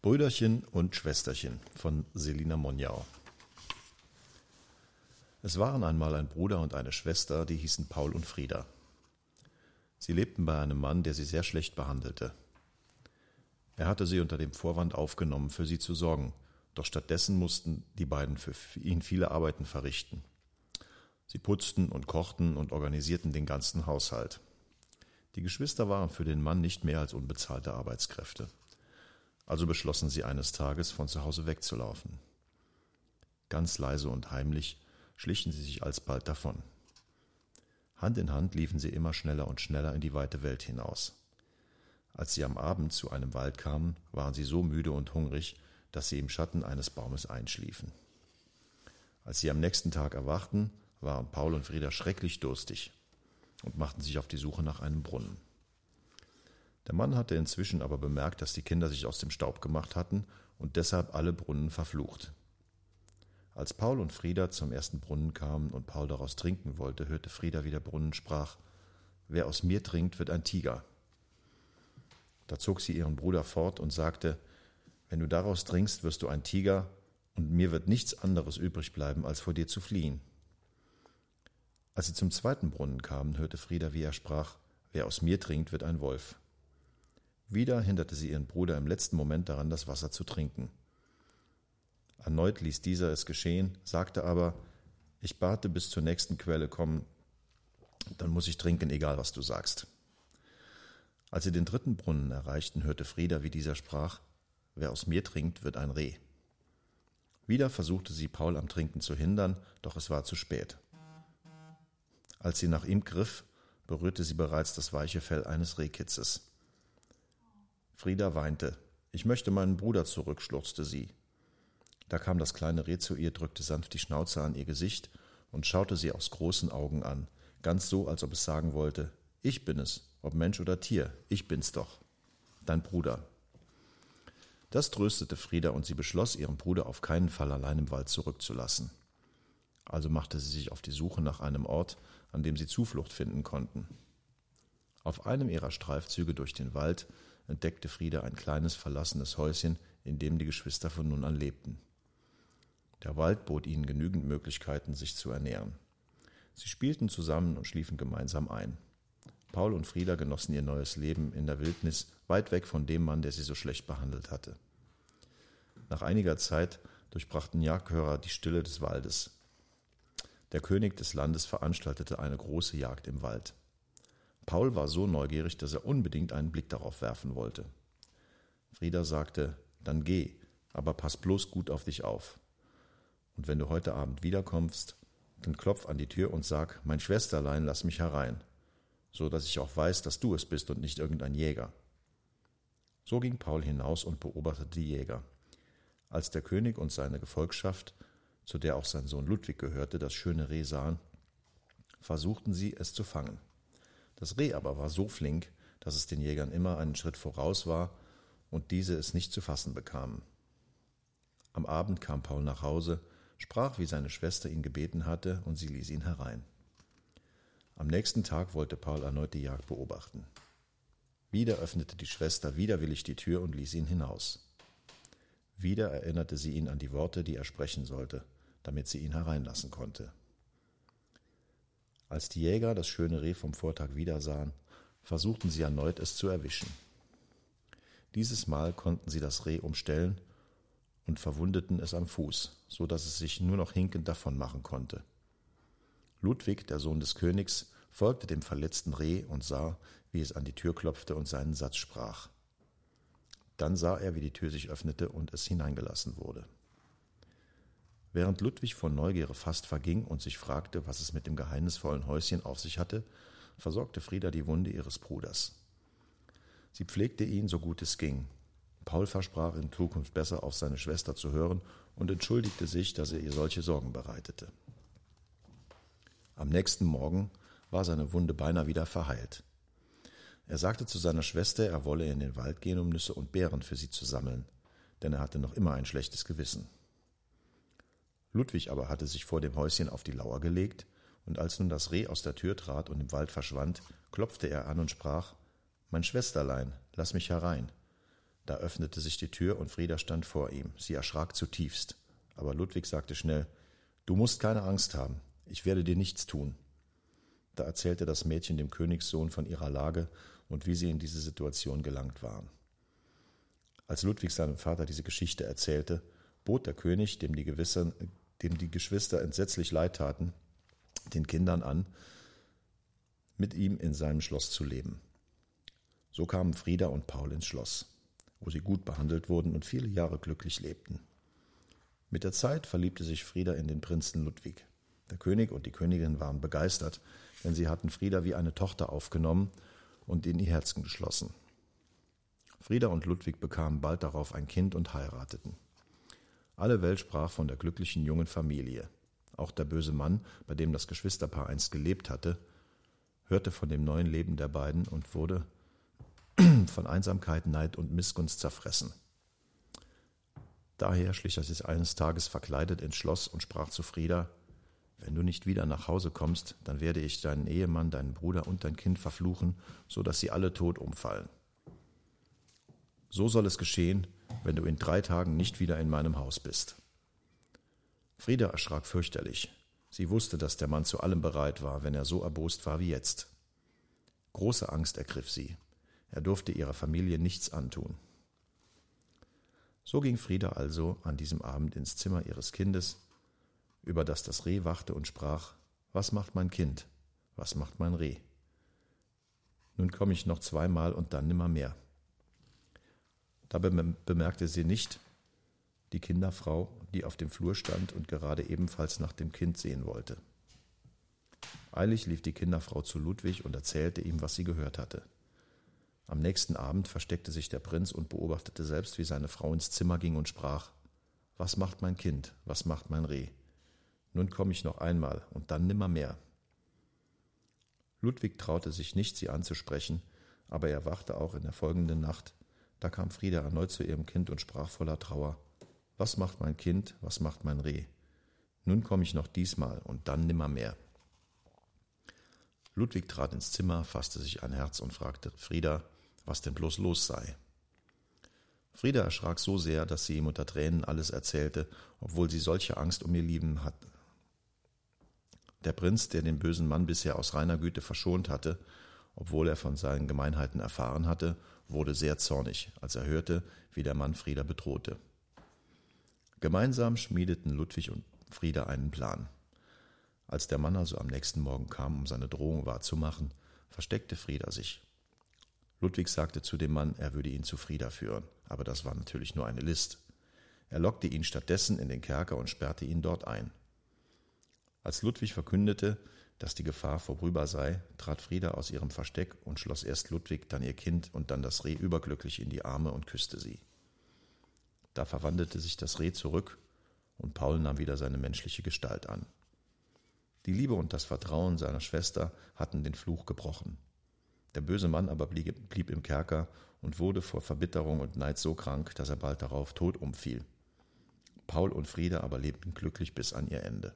Brüderchen und Schwesterchen von Selina Monjau. Es waren einmal ein Bruder und eine Schwester, die hießen Paul und Frieda. Sie lebten bei einem Mann, der sie sehr schlecht behandelte. Er hatte sie unter dem Vorwand aufgenommen, für sie zu sorgen, doch stattdessen mussten die beiden für ihn viele Arbeiten verrichten. Sie putzten und kochten und organisierten den ganzen Haushalt. Die Geschwister waren für den Mann nicht mehr als unbezahlte Arbeitskräfte. Also beschlossen sie eines Tages, von zu Hause wegzulaufen. Ganz leise und heimlich schlichen sie sich alsbald davon. Hand in Hand liefen sie immer schneller und schneller in die weite Welt hinaus. Als sie am Abend zu einem Wald kamen, waren sie so müde und hungrig, dass sie im Schatten eines Baumes einschliefen. Als sie am nächsten Tag erwachten, waren Paul und Frieda schrecklich durstig und machten sich auf die Suche nach einem Brunnen. Der Mann hatte inzwischen aber bemerkt, dass die Kinder sich aus dem Staub gemacht hatten und deshalb alle Brunnen verflucht. Als Paul und Frieda zum ersten Brunnen kamen und Paul daraus trinken wollte, hörte Frieda, wie der Brunnen sprach Wer aus mir trinkt, wird ein Tiger. Da zog sie ihren Bruder fort und sagte Wenn du daraus trinkst, wirst du ein Tiger, und mir wird nichts anderes übrig bleiben, als vor dir zu fliehen. Als sie zum zweiten Brunnen kamen, hörte Frieda, wie er sprach Wer aus mir trinkt, wird ein Wolf. Wieder hinderte sie ihren Bruder im letzten Moment daran, das Wasser zu trinken. Erneut ließ dieser es geschehen, sagte aber, ich bate bis zur nächsten Quelle kommen, dann muss ich trinken, egal was du sagst. Als sie den dritten Brunnen erreichten, hörte Frieda, wie dieser sprach, wer aus mir trinkt, wird ein Reh. Wieder versuchte sie Paul am Trinken zu hindern, doch es war zu spät. Als sie nach ihm griff, berührte sie bereits das weiche Fell eines Rehkitzes. Frieda weinte. Ich möchte meinen Bruder zurück, schluchzte sie. Da kam das kleine Reh zu ihr, drückte sanft die Schnauze an ihr Gesicht und schaute sie aus großen Augen an, ganz so, als ob es sagen wollte, ich bin es, ob Mensch oder Tier, ich bin's doch. Dein Bruder. Das tröstete Frieda und sie beschloss, ihren Bruder auf keinen Fall allein im Wald zurückzulassen. Also machte sie sich auf die Suche nach einem Ort, an dem sie Zuflucht finden konnten. Auf einem ihrer Streifzüge durch den Wald entdeckte Frieda ein kleines verlassenes Häuschen, in dem die Geschwister von nun an lebten. Der Wald bot ihnen genügend Möglichkeiten, sich zu ernähren. Sie spielten zusammen und schliefen gemeinsam ein. Paul und Frieda genossen ihr neues Leben in der Wildnis, weit weg von dem Mann, der sie so schlecht behandelt hatte. Nach einiger Zeit durchbrachten Jagdhörer die Stille des Waldes. Der König des Landes veranstaltete eine große Jagd im Wald. Paul war so neugierig, dass er unbedingt einen Blick darauf werfen wollte. Frieda sagte, dann geh, aber pass bloß gut auf dich auf. Und wenn du heute Abend wiederkommst, dann klopf an die Tür und sag, mein Schwesterlein, lass mich herein, so dass ich auch weiß, dass du es bist und nicht irgendein Jäger. So ging Paul hinaus und beobachtete die Jäger. Als der König und seine Gefolgschaft, zu der auch sein Sohn Ludwig gehörte, das schöne Reh sahen, versuchten sie, es zu fangen. Das Reh aber war so flink, dass es den Jägern immer einen Schritt voraus war und diese es nicht zu fassen bekamen. Am Abend kam Paul nach Hause, sprach, wie seine Schwester ihn gebeten hatte, und sie ließ ihn herein. Am nächsten Tag wollte Paul erneut die Jagd beobachten. Wieder öffnete die Schwester widerwillig die Tür und ließ ihn hinaus. Wieder erinnerte sie ihn an die Worte, die er sprechen sollte, damit sie ihn hereinlassen konnte. Als die Jäger das schöne Reh vom Vortag wiedersahen, versuchten sie erneut es zu erwischen. Dieses Mal konnten sie das Reh umstellen und verwundeten es am Fuß, so dass es sich nur noch hinkend davon machen konnte. Ludwig, der Sohn des Königs, folgte dem verletzten Reh und sah, wie es an die Tür klopfte und seinen Satz sprach. Dann sah er, wie die Tür sich öffnete und es hineingelassen wurde. Während Ludwig von Neugierde fast verging und sich fragte, was es mit dem geheimnisvollen Häuschen auf sich hatte, versorgte Frieda die Wunde ihres Bruders. Sie pflegte ihn, so gut es ging. Paul versprach, in Zukunft besser auf seine Schwester zu hören und entschuldigte sich, dass er ihr solche Sorgen bereitete. Am nächsten Morgen war seine Wunde beinahe wieder verheilt. Er sagte zu seiner Schwester, er wolle in den Wald gehen, um Nüsse und Beeren für sie zu sammeln, denn er hatte noch immer ein schlechtes Gewissen. Ludwig aber hatte sich vor dem Häuschen auf die Lauer gelegt, und als nun das Reh aus der Tür trat und im Wald verschwand, klopfte er an und sprach Mein Schwesterlein, lass mich herein. Da öffnete sich die Tür und Frieda stand vor ihm. Sie erschrak zutiefst. Aber Ludwig sagte schnell, Du musst keine Angst haben, ich werde dir nichts tun. Da erzählte das Mädchen dem Königssohn von ihrer Lage und wie sie in diese Situation gelangt waren. Als Ludwig seinem Vater diese Geschichte erzählte, bot der König, dem die, Gewissern, dem die Geschwister entsetzlich leid taten, den Kindern an, mit ihm in seinem Schloss zu leben. So kamen Frieda und Paul ins Schloss, wo sie gut behandelt wurden und viele Jahre glücklich lebten. Mit der Zeit verliebte sich Frieda in den Prinzen Ludwig. Der König und die Königin waren begeistert, denn sie hatten Frieda wie eine Tochter aufgenommen und in ihr Herzen geschlossen. Frieda und Ludwig bekamen bald darauf ein Kind und heirateten. Alle Welt sprach von der glücklichen jungen Familie. Auch der böse Mann, bei dem das Geschwisterpaar einst gelebt hatte, hörte von dem neuen Leben der beiden und wurde von Einsamkeit, Neid und Missgunst zerfressen. Daher schlich er sich eines Tages verkleidet ins Schloss und sprach zu Frieda, wenn du nicht wieder nach Hause kommst, dann werde ich deinen Ehemann, deinen Bruder und dein Kind verfluchen, so dass sie alle tot umfallen. So soll es geschehen, wenn du in drei Tagen nicht wieder in meinem Haus bist. Frieda erschrak fürchterlich. Sie wusste, dass der Mann zu allem bereit war, wenn er so erbost war wie jetzt. Große Angst ergriff sie. Er durfte ihrer Familie nichts antun. So ging Frieda also an diesem Abend ins Zimmer ihres Kindes, über das das Reh wachte und sprach Was macht mein Kind? Was macht mein Reh? Nun komme ich noch zweimal und dann nimmermehr. Dabei bemerkte sie nicht die Kinderfrau, die auf dem Flur stand und gerade ebenfalls nach dem Kind sehen wollte. Eilig lief die Kinderfrau zu Ludwig und erzählte ihm, was sie gehört hatte. Am nächsten Abend versteckte sich der Prinz und beobachtete selbst, wie seine Frau ins Zimmer ging und sprach Was macht mein Kind, was macht mein Reh? Nun komme ich noch einmal und dann nimmermehr. Ludwig traute sich nicht, sie anzusprechen, aber er wachte auch in der folgenden Nacht. Da kam Frieda erneut zu ihrem Kind und sprach voller Trauer Was macht mein Kind, was macht mein Reh? Nun komme ich noch diesmal und dann nimmermehr. Ludwig trat ins Zimmer, fasste sich ein Herz und fragte Frieda, was denn bloß los sei. Frieda erschrak so sehr, dass sie ihm unter Tränen alles erzählte, obwohl sie solche Angst um ihr Lieben hatte. Der Prinz, der den bösen Mann bisher aus reiner Güte verschont hatte, obwohl er von seinen Gemeinheiten erfahren hatte, wurde sehr zornig, als er hörte, wie der Mann Frieda bedrohte. Gemeinsam schmiedeten Ludwig und Frieda einen Plan. Als der Mann also am nächsten Morgen kam, um seine Drohung wahrzumachen, versteckte Frieda sich. Ludwig sagte zu dem Mann, er würde ihn zu Frieda führen, aber das war natürlich nur eine List. Er lockte ihn stattdessen in den Kerker und sperrte ihn dort ein. Als Ludwig verkündete, dass die Gefahr vorüber sei, trat Frieda aus ihrem Versteck und schloss erst Ludwig, dann ihr Kind und dann das Reh überglücklich in die Arme und küsste sie. Da verwandelte sich das Reh zurück und Paul nahm wieder seine menschliche Gestalt an. Die Liebe und das Vertrauen seiner Schwester hatten den Fluch gebrochen. Der böse Mann aber blieb im Kerker und wurde vor Verbitterung und Neid so krank, dass er bald darauf tot umfiel. Paul und Frieda aber lebten glücklich bis an ihr Ende.